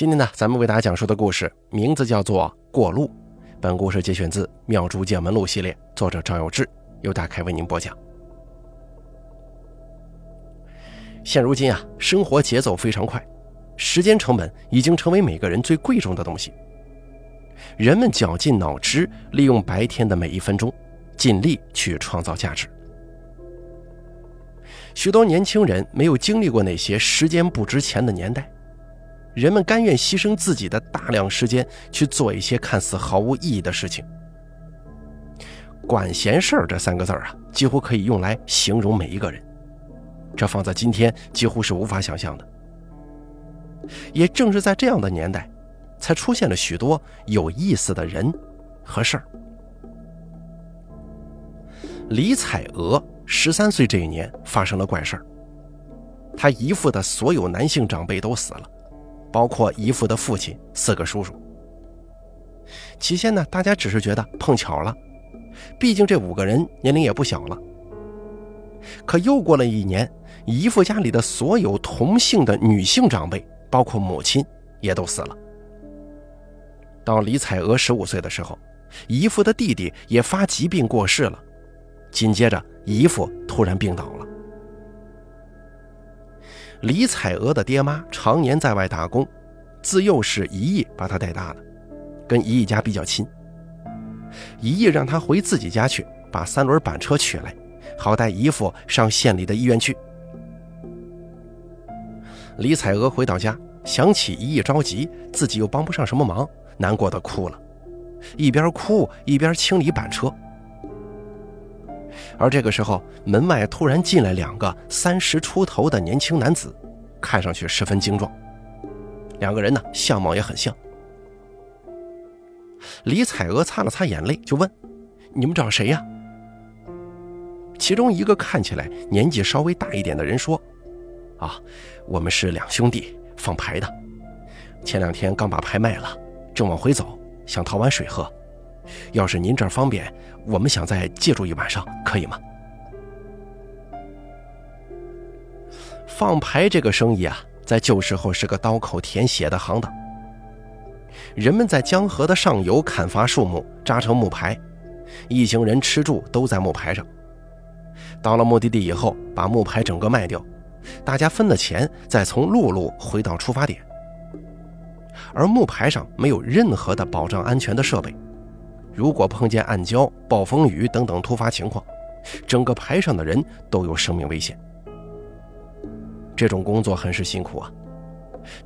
今天呢，咱们为大家讲述的故事名字叫做《过路》。本故事节选自《妙珠见闻录》系列，作者赵有志，由大开为您播讲。现如今啊，生活节奏非常快，时间成本已经成为每个人最贵重的东西。人们绞尽脑汁，利用白天的每一分钟，尽力去创造价值。许多年轻人没有经历过那些时间不值钱的年代，人们甘愿牺牲自己的大量时间去做一些看似毫无意义的事情。管闲事儿这三个字儿啊，几乎可以用来形容每一个人。这放在今天几乎是无法想象的。也正是在这样的年代，才出现了许多有意思的人和事儿。李彩娥十三岁这一年发生了怪事儿，她姨父的所有男性长辈都死了，包括姨父的父亲、四个叔叔。起先呢，大家只是觉得碰巧了，毕竟这五个人年龄也不小了。可又过了一年，姨父家里的所有同姓的女性长辈，包括母亲，也都死了。到李彩娥十五岁的时候，姨父的弟弟也发疾病过世了。紧接着，姨父突然病倒了。李彩娥的爹妈常年在外打工，自幼是姨姨把她带大的，跟姨姨家比较亲。姨姨让她回自己家去，把三轮板车取来。好带姨父上县里的医院去。李彩娥回到家，想起姨姨着急，自己又帮不上什么忙，难过的哭了，一边哭一边清理板车。而这个时候，门外突然进来两个三十出头的年轻男子，看上去十分精壮，两个人呢相貌也很像。李彩娥擦了擦眼泪，就问：“你们找谁呀？”其中一个看起来年纪稍微大一点的人说：“啊，我们是两兄弟，放牌的。前两天刚把牌卖了，正往回走，想讨碗水喝。要是您这儿方便，我们想再借住一晚上，可以吗？”放牌这个生意啊，在旧时候是个刀口舔血的行当。人们在江河的上游砍伐树木，扎成木牌，一行人吃住都在木牌上。到了目的地以后，把木牌整个卖掉，大家分了钱，再从陆路回到出发点。而木牌上没有任何的保障安全的设备，如果碰见暗礁、暴风雨等等突发情况，整个牌上的人都有生命危险。这种工作很是辛苦啊，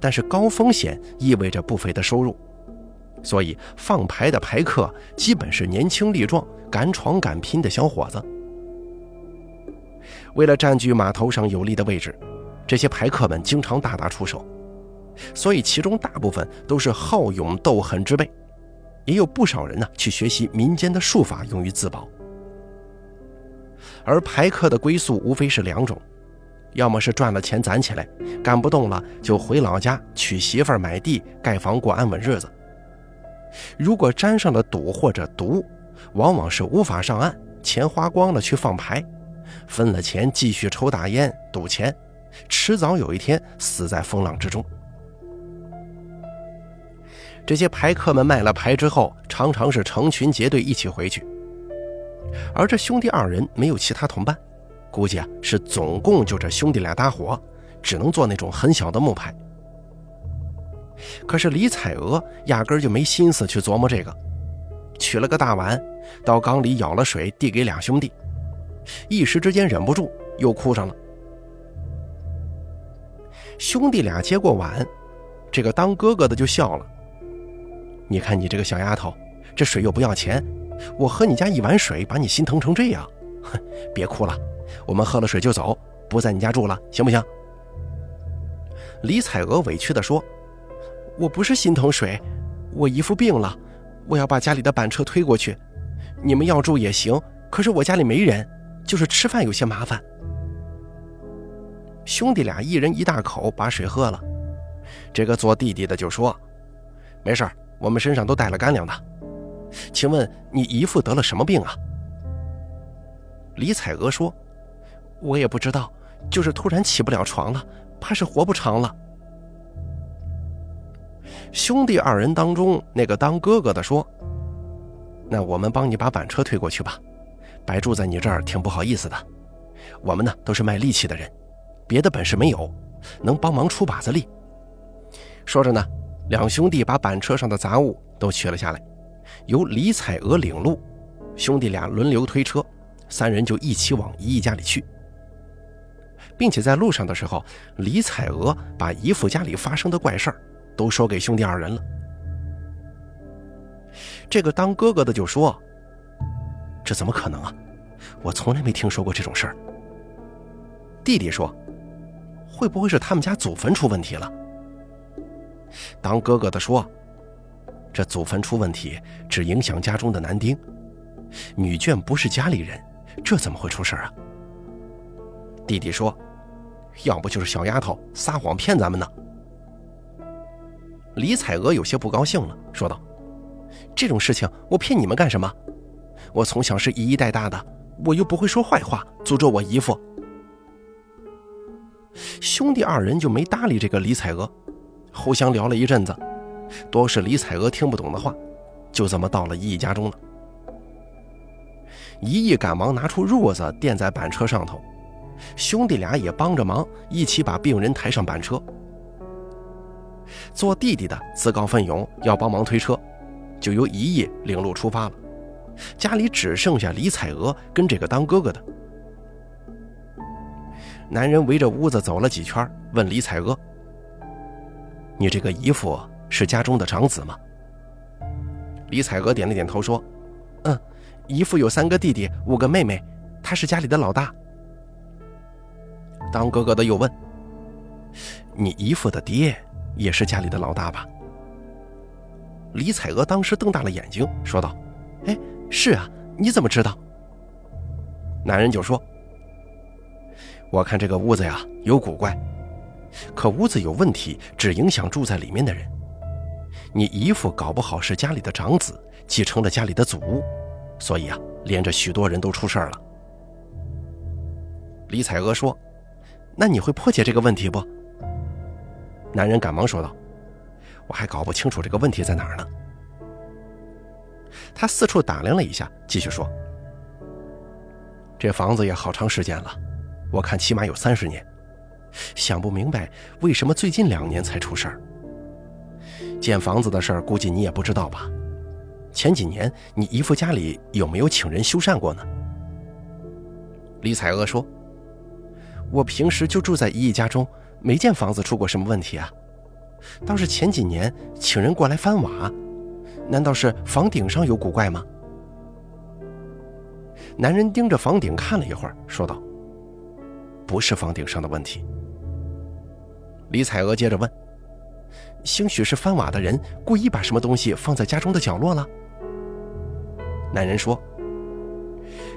但是高风险意味着不菲的收入，所以放牌的牌客基本是年轻力壮、敢闯敢拼的小伙子。为了占据码头上有利的位置，这些牌客们经常大打出手，所以其中大部分都是好勇斗狠之辈，也有不少人呢去学习民间的术法用于自保。而牌客的归宿无非是两种，要么是赚了钱攒起来，干不动了就回老家娶媳妇儿、买地、盖房过安稳日子；如果沾上了赌或者毒，往往是无法上岸，钱花光了去放牌。分了钱，继续抽大烟、赌钱，迟早有一天死在风浪之中。这些牌客们卖了牌之后，常常是成群结队一起回去。而这兄弟二人没有其他同伴，估计啊是总共就这兄弟俩搭伙，只能做那种很小的木牌。可是李彩娥压根就没心思去琢磨这个，取了个大碗，到缸里舀了水，递给两兄弟。一时之间忍不住又哭上了。兄弟俩接过碗，这个当哥哥的就笑了：“你看你这个小丫头，这水又不要钱，我喝你家一碗水，把你心疼成这样。哼，别哭了，我们喝了水就走，不在你家住了，行不行？”李彩娥委屈地说：“我不是心疼水，我姨夫病了，我要把家里的板车推过去，你们要住也行，可是我家里没人。”就是吃饭有些麻烦。兄弟俩一人一大口把水喝了，这个做弟弟的就说：“没事儿我们身上都带了干粮的。请问你姨父得了什么病啊？”李彩娥说：“我也不知道，就是突然起不了床了，怕是活不长了。”兄弟二人当中，那个当哥哥的说：“那我们帮你把板车推过去吧，白住在你这儿挺不好意思的。我们呢都是卖力气的人，别的本事没有，能帮忙出把子力。”说着呢，两兄弟把板车上的杂物都取了下来，由李彩娥领路，兄弟俩轮流推车，三人就一起往姨姨家里去。并且在路上的时候，李彩娥把姨父家里发生的怪事儿都说给兄弟二人了。这个当哥哥的就说：“这怎么可能啊？我从来没听说过这种事儿。”弟弟说：“会不会是他们家祖坟出问题了？”当哥哥的说：“这祖坟出问题只影响家中的男丁，女眷不是家里人，这怎么会出事啊？”弟弟说：“要不就是小丫头撒谎骗咱们呢。”李彩娥有些不高兴了，说道：“这种事情我骗你们干什么？我从小是姨姨带大的，我又不会说坏话，诅咒我姨父。”兄弟二人就没搭理这个李彩娥，互相聊了一阵子，多是李彩娥听不懂的话，就这么到了姨姨家中了。姨姨赶忙拿出褥子垫在板车上头。兄弟俩也帮着忙，一起把病人抬上板车。做弟弟的自告奋勇要帮忙推车，就由姨姨领路出发了。家里只剩下李彩娥跟这个当哥哥的男人围着屋子走了几圈，问李彩娥：“你这个姨父是家中的长子吗？”李彩娥点了点头说：“嗯，姨父有三个弟弟，五个妹妹，他是家里的老大。”当哥哥的又问：“你姨父的爹也是家里的老大吧？”李彩娥当时瞪大了眼睛，说道：“哎，是啊，你怎么知道？”男人就说：“我看这个屋子呀有古怪，可屋子有问题只影响住在里面的人。你姨父搞不好是家里的长子，继承了家里的祖屋，所以啊，连着许多人都出事儿了。”李彩娥说。那你会破解这个问题不？男人赶忙说道：“我还搞不清楚这个问题在哪儿呢。”他四处打量了一下，继续说：“这房子也好长时间了，我看起码有三十年，想不明白为什么最近两年才出事儿。建房子的事儿，估计你也不知道吧？前几年你姨父家里有没有请人修缮过呢？”李彩娥说。我平时就住在姨姨家中，没见房子出过什么问题啊。倒是前几年请人过来翻瓦，难道是房顶上有古怪吗？男人盯着房顶看了一会儿，说道：“不是房顶上的问题。”李彩娥接着问：“兴许是翻瓦的人故意把什么东西放在家中的角落了？”男人说：“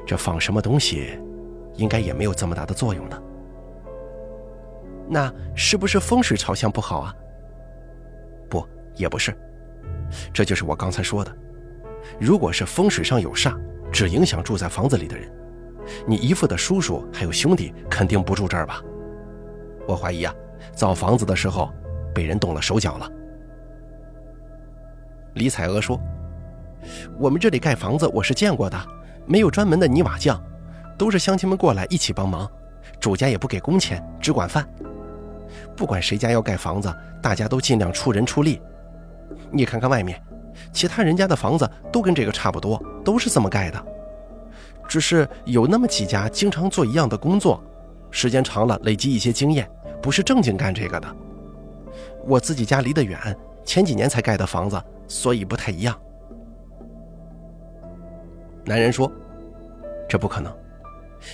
这放什么东西，应该也没有这么大的作用呢。”那是不是风水朝向不好啊？不，也不是，这就是我刚才说的。如果是风水上有煞，只影响住在房子里的人，你姨父的叔叔还有兄弟肯定不住这儿吧？我怀疑啊，造房子的时候被人动了手脚了。李彩娥说：“我们这里盖房子我是见过的，没有专门的泥瓦匠，都是乡亲们过来一起帮忙，主家也不给工钱，只管饭。”不管谁家要盖房子，大家都尽量出人出力。你看看外面，其他人家的房子都跟这个差不多，都是这么盖的。只是有那么几家经常做一样的工作，时间长了累积一些经验，不是正经干这个的。我自己家离得远，前几年才盖的房子，所以不太一样。男人说：“这不可能，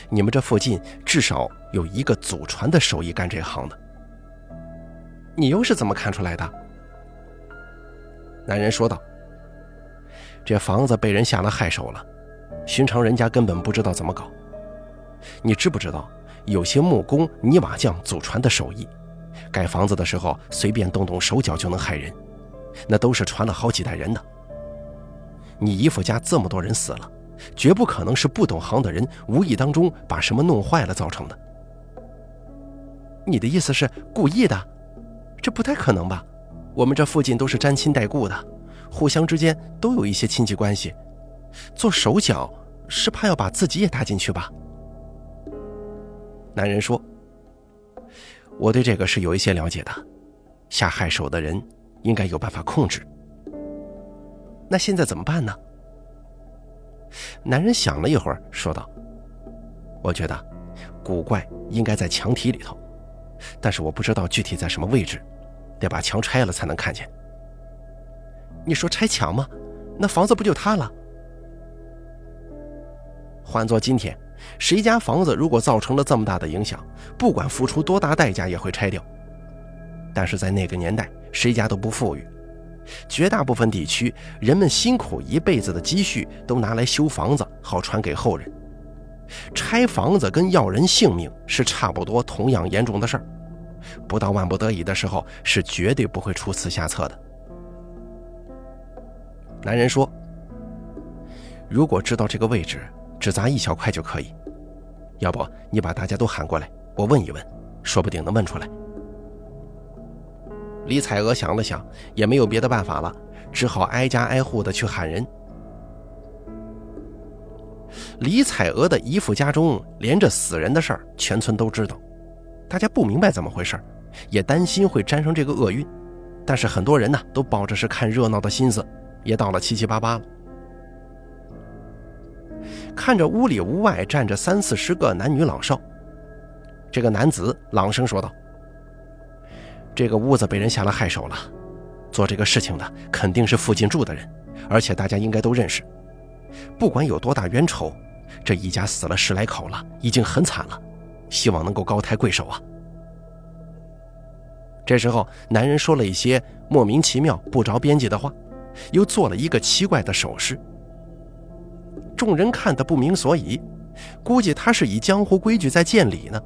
你们这附近至少有一个祖传的手艺干这行的。”你又是怎么看出来的？男人说道：“这房子被人下了害手了，寻常人家根本不知道怎么搞。你知不知道，有些木工、泥瓦匠祖传的手艺，盖房子的时候随便动动手脚就能害人，那都是传了好几代人的。你姨父家这么多人死了，绝不可能是不懂行的人无意当中把什么弄坏了造成的。你的意思是故意的？”这不太可能吧？我们这附近都是沾亲带故的，互相之间都有一些亲戚关系，做手脚是怕要把自己也搭进去吧？”男人说：“我对这个是有一些了解的，下害手的人应该有办法控制。那现在怎么办呢？”男人想了一会儿，说道：“我觉得古怪应该在墙体里头，但是我不知道具体在什么位置，得把墙拆了才能看见。”你说拆墙吗？那房子不就塌了？换做今天，谁家房子如果造成了这么大的影响，不管付出多大代价也会拆掉。但是在那个年代，谁家都不富裕。绝大部分地区，人们辛苦一辈子的积蓄都拿来修房子，好传给后人。拆房子跟要人性命是差不多同样严重的事儿，不到万不得已的时候，是绝对不会出此下策的。男人说：“如果知道这个位置，只砸一小块就可以。要不你把大家都喊过来，我问一问，说不定能问出来。”李彩娥想了想，也没有别的办法了，只好挨家挨户的去喊人。李彩娥的姨父家中连着死人的事儿，全村都知道，大家不明白怎么回事，也担心会沾上这个厄运，但是很多人呢都抱着是看热闹的心思，也到了七七八八了。看着屋里屋外站着三四十个男女老少，这个男子朗声说道。这个屋子被人下了害手了，做这个事情的肯定是附近住的人，而且大家应该都认识。不管有多大冤仇，这一家死了十来口了，已经很惨了，希望能够高抬贵手啊！这时候，男人说了一些莫名其妙、不着边际的话，又做了一个奇怪的手势。众人看得不明所以，估计他是以江湖规矩在见礼呢。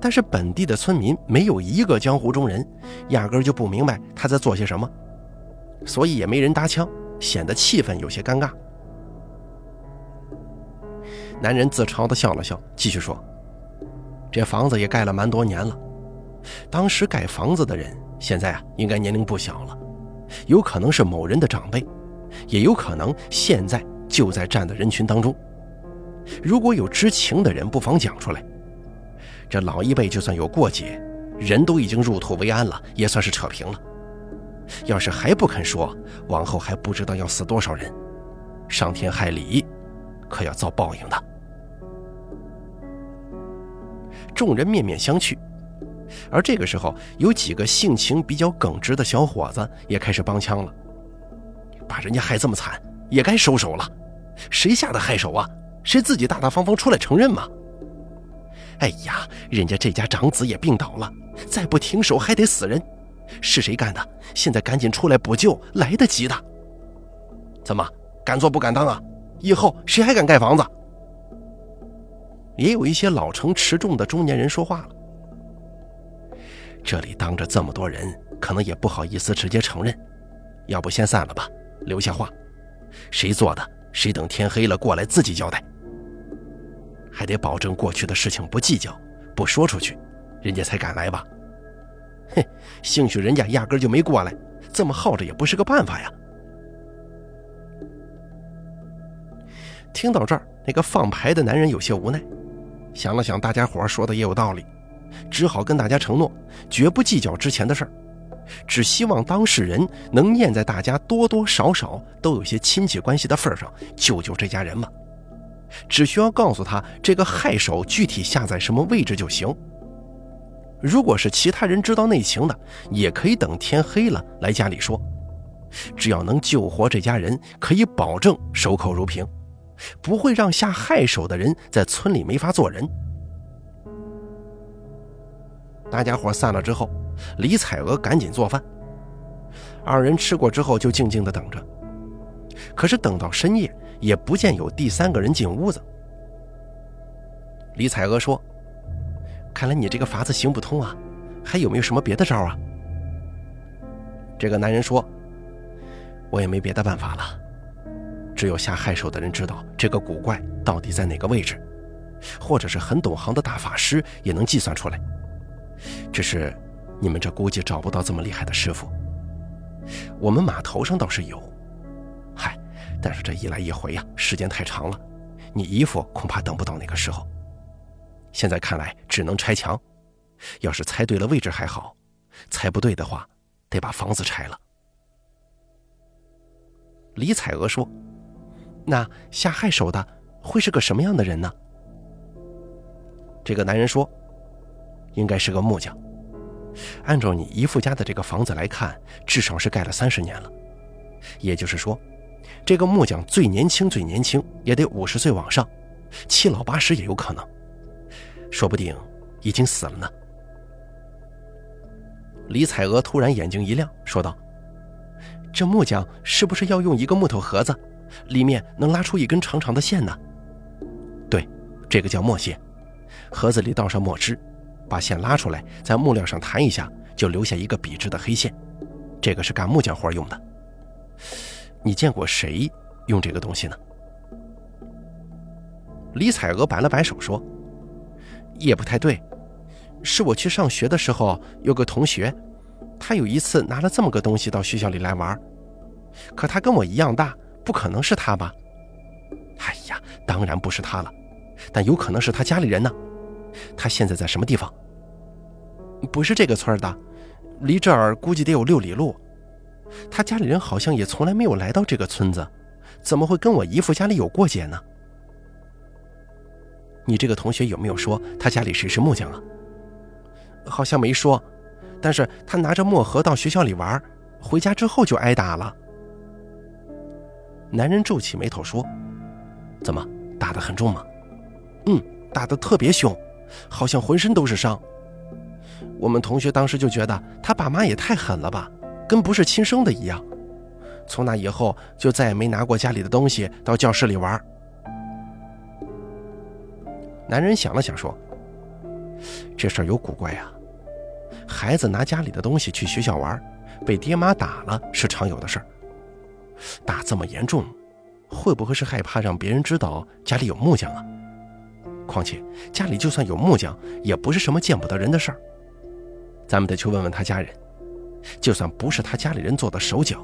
但是本地的村民没有一个江湖中人，压根就不明白他在做些什么，所以也没人搭腔，显得气氛有些尴尬。男人自嘲的笑了笑，继续说：“这房子也盖了蛮多年了，当时盖房子的人现在啊，应该年龄不小了，有可能是某人的长辈，也有可能现在就在站的人群当中。如果有知情的人，不妨讲出来。”这老一辈就算有过节，人都已经入土为安了，也算是扯平了。要是还不肯说，往后还不知道要死多少人，伤天害理，可要遭报应的。众人面面相觑，而这个时候，有几个性情比较耿直的小伙子也开始帮腔了：“把人家害这么惨，也该收手了。谁下的害手啊？谁自己大大方方出来承认吗？”哎呀，人家这家长子也病倒了，再不停手还得死人，是谁干的？现在赶紧出来补救，来得及的。怎么敢做不敢当啊？以后谁还敢盖房子？也有一些老成持重的中年人说话了。这里当着这么多人，可能也不好意思直接承认，要不先散了吧，留下话，谁做的，谁等天黑了过来自己交代。还得保证过去的事情不计较，不说出去，人家才敢来吧。哼，兴许人家压根就没过来，这么耗着也不是个办法呀。听到这儿，那个放牌的男人有些无奈，想了想，大家伙说的也有道理，只好跟大家承诺，绝不计较之前的事儿，只希望当事人能念在大家多多少少都有些亲戚关系的份上，救救这家人吧。只需要告诉他这个害手具体下在什么位置就行。如果是其他人知道内情的，也可以等天黑了来家里说。只要能救活这家人，可以保证守口如瓶，不会让下害手的人在村里没法做人。大家伙散了之后，李彩娥赶紧做饭。二人吃过之后，就静静的等着。可是等到深夜。也不见有第三个人进屋子。李彩娥说：“看来你这个法子行不通啊，还有没有什么别的招啊？”这个男人说：“我也没别的办法了，只有下害手的人知道这个古怪到底在哪个位置，或者是很懂行的大法师也能计算出来。只是你们这估计找不到这么厉害的师傅，我们码头上倒是有，嗨，但是这一来一回呀，时间太长了，你姨父恐怕等不到那个时候。现在看来，只能拆墙。要是猜对了位置还好，猜不对的话，得把房子拆了。李彩娥说：“那下害手的会是个什么样的人呢？”这个男人说：“应该是个木匠。按照你姨父家的这个房子来看，至少是盖了三十年了。也就是说，这个木匠最年轻最年轻也得五十岁往上，七老八十也有可能，说不定已经死了呢。”李彩娥突然眼睛一亮，说道：“这木匠是不是要用一个木头盒子，里面能拉出一根长长的线呢？”“对，这个叫墨线，盒子里倒上墨汁，把线拉出来，在木料上弹一下，就留下一个笔直的黑线。这个是干木匠活用的。你见过谁用这个东西呢？”李彩娥摆了摆手说：“也不太对。”是我去上学的时候，有个同学，他有一次拿了这么个东西到学校里来玩，可他跟我一样大，不可能是他吧？哎呀，当然不是他了，但有可能是他家里人呢。他现在在什么地方？不是这个村的，离这儿估计得有六里路。他家里人好像也从来没有来到这个村子，怎么会跟我姨父家里有过节呢？你这个同学有没有说他家里谁是木匠啊？好像没说，但是他拿着墨盒到学校里玩，回家之后就挨打了。男人皱起眉头说：“怎么打得很重吗？”“嗯，打得特别凶，好像浑身都是伤。”我们同学当时就觉得他爸妈也太狠了吧，跟不是亲生的一样。从那以后就再也没拿过家里的东西到教室里玩。男人想了想说：“这事儿有古怪呀。”孩子拿家里的东西去学校玩，被爹妈打了是常有的事儿。打这么严重，会不会是害怕让别人知道家里有木匠啊？况且家里就算有木匠，也不是什么见不得人的事儿。咱们得去问问他家人，就算不是他家里人做的手脚，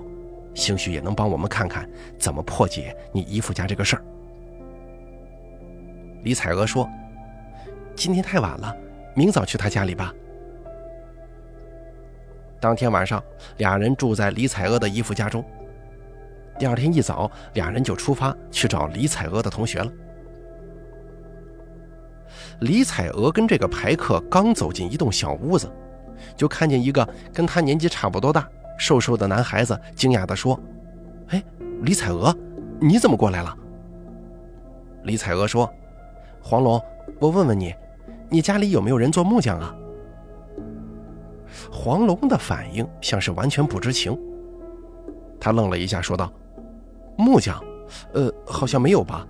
兴许也能帮我们看看怎么破解你姨父家这个事儿。李彩娥说：“今天太晚了，明早去他家里吧。”当天晚上，俩人住在李彩娥的姨父家中。第二天一早，俩人就出发去找李彩娥的同学了。李彩娥跟这个排客刚走进一栋小屋子，就看见一个跟他年纪差不多大、瘦瘦的男孩子，惊讶地说：“哎，李彩娥，你怎么过来了？”李彩娥说：“黄龙，我问问你，你家里有没有人做木匠啊？”黄龙的反应像是完全不知情，他愣了一下，说道：“木匠，呃，好像没有吧？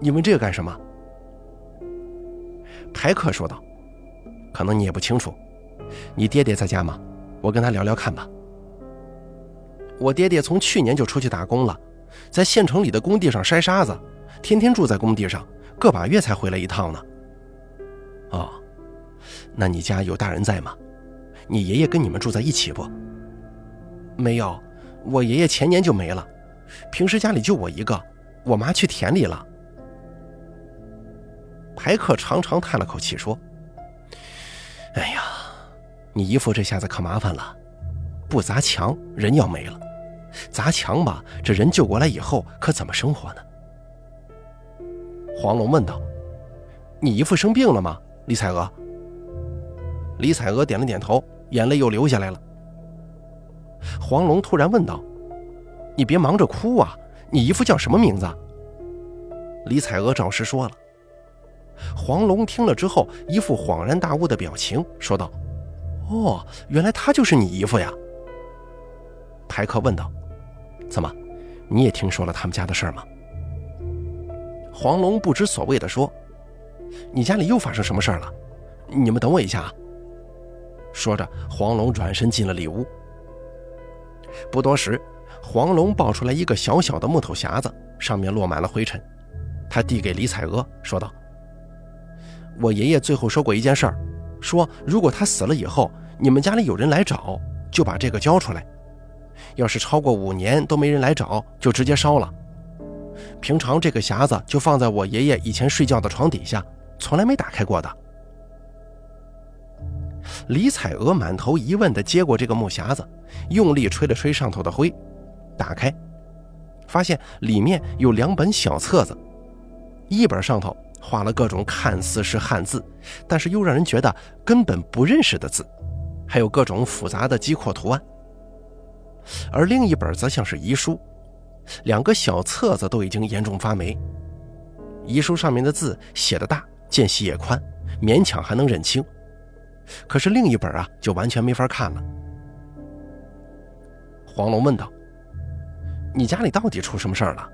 你问这个干什么？”排客说道：“可能你也不清楚，你爹爹在家吗？我跟他聊聊看吧。”我爹爹从去年就出去打工了，在县城里的工地上筛沙子，天天住在工地上，个把月才回来一趟呢。哦，那你家有大人在吗？你爷爷跟你们住在一起不？没有，我爷爷前年就没了，平时家里就我一个，我妈去田里了。排客长长叹了口气说：“哎呀，你姨父这下子可麻烦了，不砸墙人要没了，砸墙吧，这人救过来以后可怎么生活呢？”黄龙问道：“你姨父生病了吗？”李彩娥。李彩娥点了点头。眼泪又流下来了。黄龙突然问道：“你别忙着哭啊！你姨父叫什么名字？”李彩娥照实说了。黄龙听了之后，一副恍然大悟的表情，说道：“哦，原来他就是你姨父呀。”排客问道：“怎么，你也听说了他们家的事儿吗？”黄龙不知所谓的说：“你家里又发生什么事儿了？你们等我一下啊。”说着，黄龙转身进了里屋。不多时，黄龙抱出来一个小小的木头匣子，上面落满了灰尘。他递给李彩娥，说道：“我爷爷最后说过一件事儿，说如果他死了以后，你们家里有人来找，就把这个交出来。要是超过五年都没人来找，就直接烧了。平常这个匣子就放在我爷爷以前睡觉的床底下，从来没打开过的。李彩娥满头疑问地接过这个木匣子，用力吹了吹上头的灰，打开，发现里面有两本小册子，一本上头画了各种看似是汉字，但是又让人觉得根本不认识的字，还有各种复杂的机括图案；而另一本则像是遗书，两个小册子都已经严重发霉，遗书上面的字写的大，间隙也宽，勉强还能认清。可是另一本啊，就完全没法看了。黄龙问道：“你家里到底出什么事儿了？”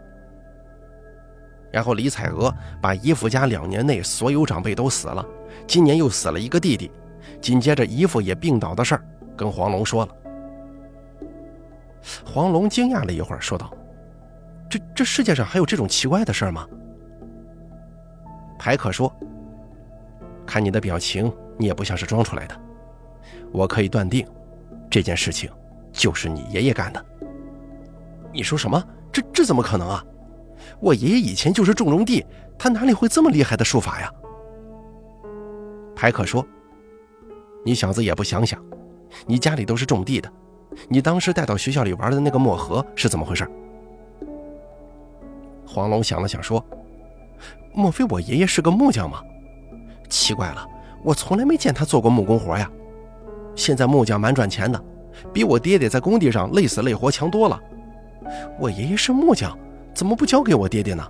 然后李彩娥把姨父家两年内所有长辈都死了，今年又死了一个弟弟，紧接着姨父也病倒的事儿，跟黄龙说了。黄龙惊讶了一会儿，说道：“这这世界上还有这种奇怪的事儿吗？”排可说：“看你的表情。”你也不像是装出来的，我可以断定，这件事情就是你爷爷干的。你说什么？这这怎么可能啊？我爷爷以前就是种种地，他哪里会这么厉害的术法呀？排可说：“你小子也不想想，你家里都是种地的，你当时带到学校里玩的那个墨盒是怎么回事？”黄龙想了想说：“莫非我爷爷是个木匠吗？奇怪了。”我从来没见他做过木工活呀，现在木匠蛮赚钱的，比我爹爹在工地上累死累活强多了。我爷爷是木匠，怎么不交给我爹爹呢？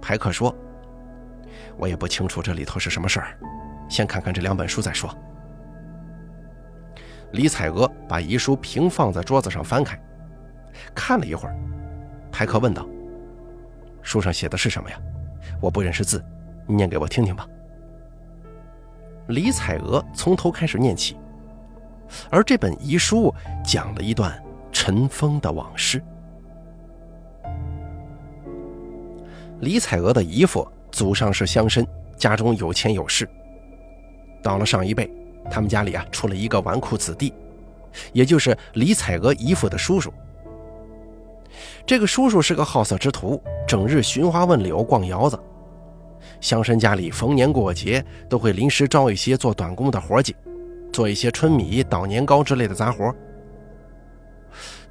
排克说：“我也不清楚这里头是什么事儿，先看看这两本书再说。”李彩娥把遗书平放在桌子上，翻开，看了一会儿，排克问道：“书上写的是什么呀？我不认识字，你念给我听听吧。”李彩娥从头开始念起，而这本遗书讲了一段尘封的往事。李彩娥的姨父祖上是乡绅，家中有钱有势。到了上一辈，他们家里啊出了一个纨绔子弟，也就是李彩娥姨父的叔叔。这个叔叔是个好色之徒，整日寻花问柳，逛窑子。乡绅家里逢年过节都会临时招一些做短工的活计，做一些春米、捣年糕之类的杂活。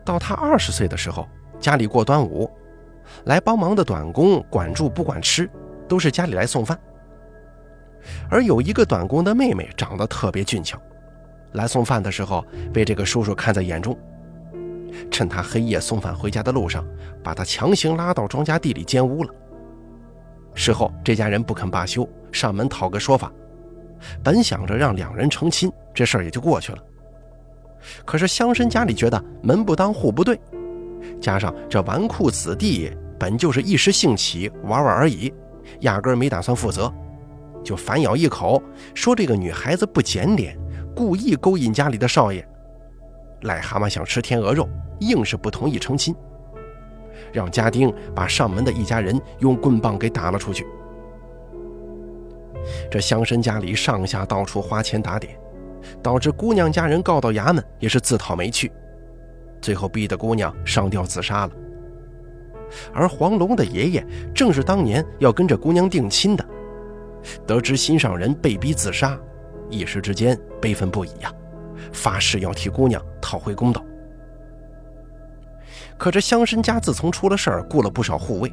到他二十岁的时候，家里过端午，来帮忙的短工管住不管吃，都是家里来送饭。而有一个短工的妹妹长得特别俊俏，来送饭的时候被这个叔叔看在眼中，趁他黑夜送饭回家的路上，把他强行拉到庄稼地里奸污了。事后，这家人不肯罢休，上门讨个说法。本想着让两人成亲，这事儿也就过去了。可是乡绅家里觉得门不当户不对，加上这纨绔子弟本就是一时兴起玩玩而已，压根没打算负责，就反咬一口，说这个女孩子不检点，故意勾引家里的少爷。癞蛤蟆想吃天鹅肉，硬是不同意成亲。让家丁把上门的一家人用棍棒给打了出去。这乡绅家里上下到处花钱打点，导致姑娘家人告到衙门也是自讨没趣，最后逼得姑娘上吊自杀了。而黄龙的爷爷正是当年要跟这姑娘定亲的，得知心上人被逼自杀，一时之间悲愤不已呀，发誓要替姑娘讨回公道。可这乡绅家自从出了事儿，雇了不少护卫，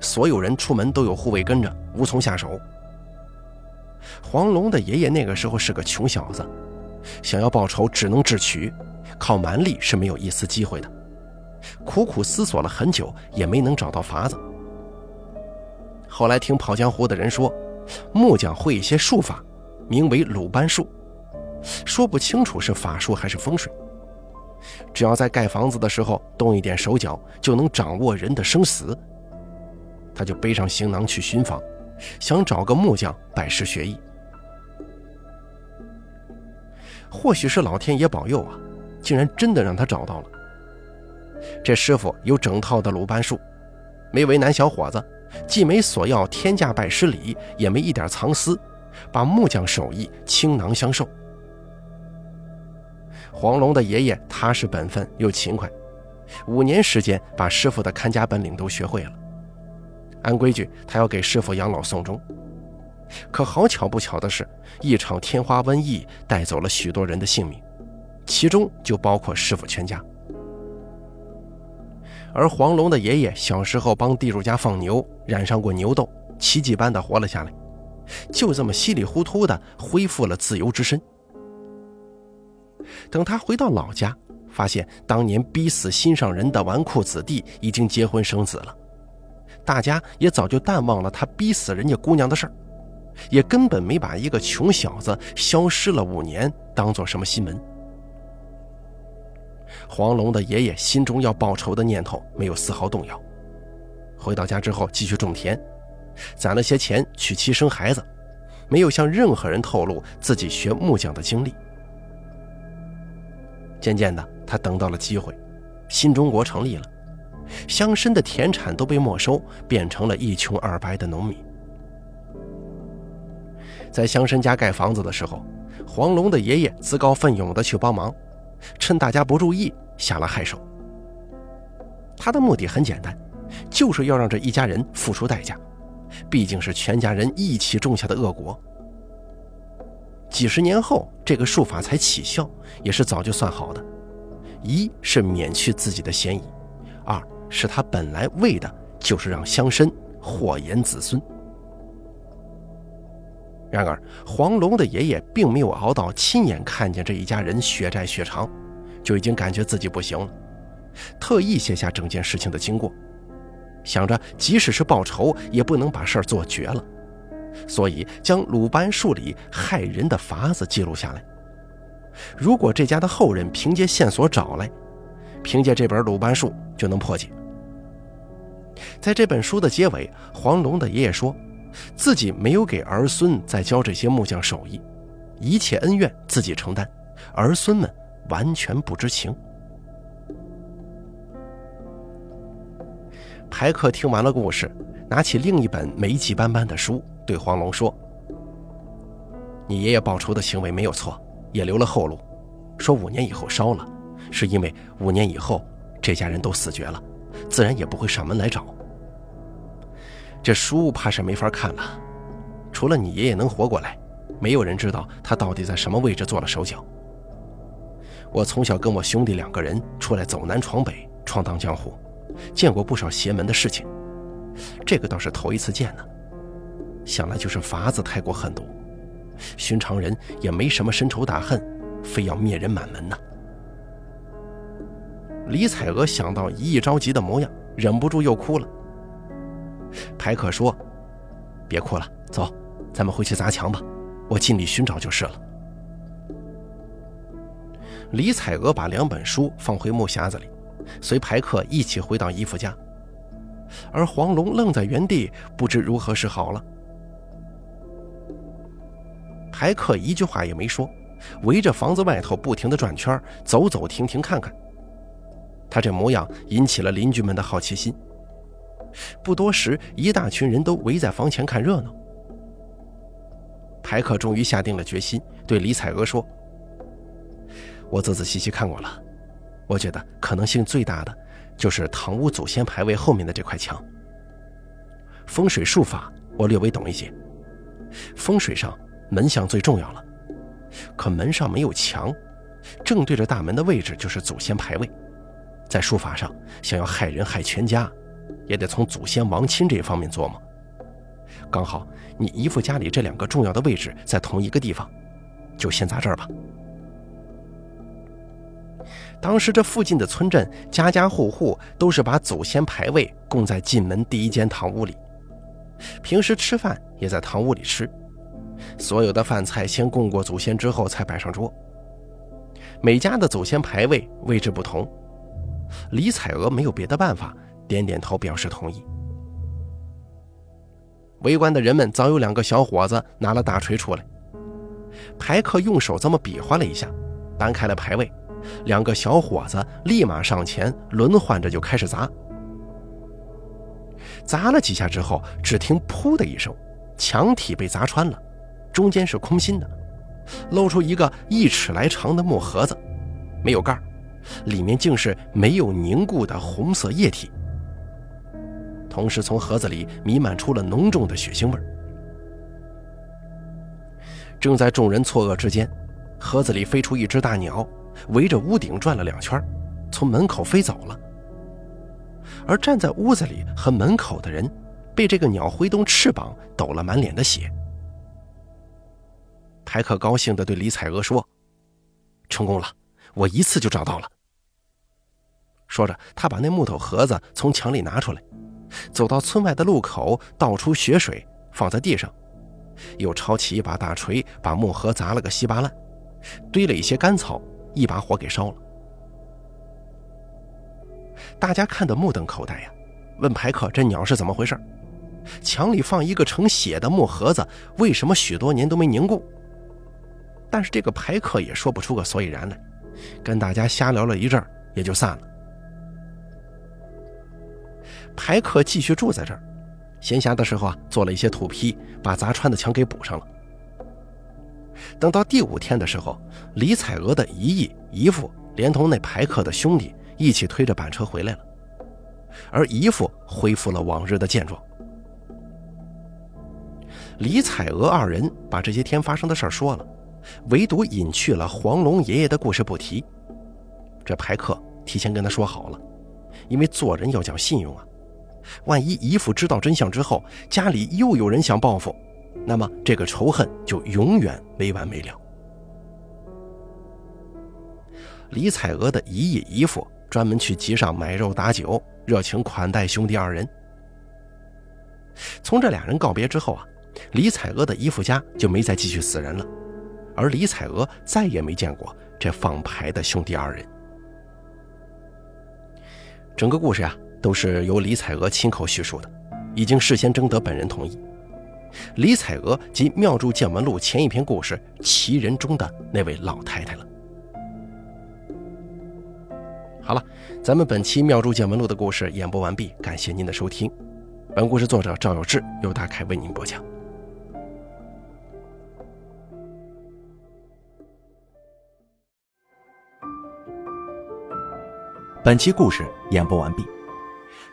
所有人出门都有护卫跟着，无从下手。黄龙的爷爷那个时候是个穷小子，想要报仇只能智取，靠蛮力是没有一丝机会的。苦苦思索了很久，也没能找到法子。后来听跑江湖的人说，木匠会一些术法，名为鲁班术，说不清楚是法术还是风水。只要在盖房子的时候动一点手脚，就能掌握人的生死。他就背上行囊去寻访，想找个木匠拜师学艺。或许是老天爷保佑啊，竟然真的让他找到了。这师傅有整套的鲁班术，没为难小伙子，既没索要天价拜师礼，也没一点藏私，把木匠手艺倾囊相授。黄龙的爷爷踏实本分又勤快，五年时间把师傅的看家本领都学会了。按规矩，他要给师傅养老送终。可好巧不巧的是，一场天花瘟疫带走了许多人的性命，其中就包括师傅全家。而黄龙的爷爷小时候帮地主家放牛，染上过牛痘，奇迹般的活了下来，就这么稀里糊涂的恢复了自由之身。等他回到老家，发现当年逼死心上人的纨绔子弟已经结婚生子了，大家也早就淡忘了他逼死人家姑娘的事儿。也根本没把一个穷小子消失了五年当做什么新闻。黄龙的爷爷心中要报仇的念头没有丝毫动摇。回到家之后，继续种田，攒了些钱娶妻生孩子，没有向任何人透露自己学木匠的经历。渐渐的，他等到了机会，新中国成立了，乡绅的田产都被没收，变成了一穷二白的农民。在乡绅家盖房子的时候，黄龙的爷爷自告奋勇地去帮忙，趁大家不注意下了害手。他的目的很简单，就是要让这一家人付出代价，毕竟是全家人一起种下的恶果。几十年后，这个术法才起效，也是早就算好的：一是免去自己的嫌疑，二是他本来为的就是让乡绅祸延子孙。然而，黄龙的爷爷并没有熬到亲眼看见这一家人血债血偿，就已经感觉自己不行了，特意写下整件事情的经过，想着即使是报仇，也不能把事儿做绝了，所以将鲁班术里害人的法子记录下来。如果这家的后人凭借线索找来，凭借这本鲁班术就能破解。在这本书的结尾，黄龙的爷爷说。自己没有给儿孙再教这些木匠手艺，一切恩怨自己承担，儿孙们完全不知情。排克听完了故事，拿起另一本霉迹斑斑的书，对黄龙说：“你爷爷报仇的行为没有错，也留了后路。说五年以后烧了，是因为五年以后这家人都死绝了，自然也不会上门来找。”这书怕是没法看了，除了你爷爷能活过来，没有人知道他到底在什么位置做了手脚。我从小跟我兄弟两个人出来走南闯北，闯荡江湖，见过不少邪门的事情，这个倒是头一次见呢。想来就是法子太过狠毒，寻常人也没什么深仇大恨，非要灭人满门呢。李彩娥想到一亿着急的模样，忍不住又哭了。排克说：“别哭了，走，咱们回去砸墙吧。我尽力寻找就是了。”李彩娥把两本书放回木匣子里，随排克一起回到姨父家。而黄龙愣在原地，不知如何是好了。排克一句话也没说，围着房子外头不停的转圈，走走停停看看。他这模样引起了邻居们的好奇心。不多时，一大群人都围在房前看热闹。排克终于下定了决心，对李彩娥说：“我仔仔细细看过了，我觉得可能性最大的就是堂屋祖先牌位后面的这块墙。风水术法我略微懂一些，风水上门向最重要了，可门上没有墙，正对着大门的位置就是祖先牌位，在术法上想要害人害全家。”也得从祖先亡亲这方面琢磨。刚好你姨父家里这两个重要的位置在同一个地方，就先砸这儿吧。当时这附近的村镇家家户户都是把祖先牌位供在进门第一间堂屋里，平时吃饭也在堂屋里吃。所有的饭菜先供过祖先之后才摆上桌。每家的祖先牌位位置不同，李彩娥没有别的办法。点点头表示同意。围观的人们早有两个小伙子拿了大锤出来，排克用手这么比划了一下，搬开了牌位，两个小伙子立马上前轮换着就开始砸。砸了几下之后，只听“噗”的一声，墙体被砸穿了，中间是空心的，露出一个一尺来长的木盒子，没有盖里面竟是没有凝固的红色液体。同时，从盒子里弥漫出了浓重的血腥味。正在众人错愕之间，盒子里飞出一只大鸟，围着屋顶转了两圈，从门口飞走了。而站在屋子里和门口的人，被这个鸟挥动翅膀，抖了满脸的血。台克高兴地对李彩娥说：“成功了，我一次就找到了。”说着，他把那木头盒子从墙里拿出来。走到村外的路口，倒出血水，放在地上，又抄起一把大锤，把木盒砸了个稀巴烂，堆了一些干草，一把火给烧了。大家看得目瞪口呆呀，问排克：“这鸟是怎么回事？墙里放一个盛血的木盒子，为什么许多年都没凝固？”但是这个排克也说不出个所以然来，跟大家瞎聊了一阵，也就散了。排客继续住在这儿，闲暇的时候啊，做了一些土坯，把砸穿的墙给补上了。等到第五天的时候，李彩娥的姨姨、姨父连同那排客的兄弟一起推着板车回来了，而姨父恢复了往日的健壮。李彩娥二人把这些天发生的事儿说了，唯独隐去了黄龙爷爷的故事不提。这排客提前跟他说好了，因为做人要讲信用啊。万一姨父知道真相之后，家里又有人想报复，那么这个仇恨就永远没完没了。李彩娥的姨爷姨父专门去集上买肉打酒，热情款待兄弟二人。从这俩人告别之后啊，李彩娥的姨父家就没再继续死人了，而李彩娥再也没见过这放牌的兄弟二人。整个故事呀。都是由李彩娥亲口叙述的，已经事先征得本人同意。李彩娥即《妙著见闻录》前一篇故事“奇人”中的那位老太太了。好了，咱们本期《妙著见闻录》的故事演播完毕，感谢您的收听。本故事作者赵有志，由大凯为您播讲。本期故事演播完毕。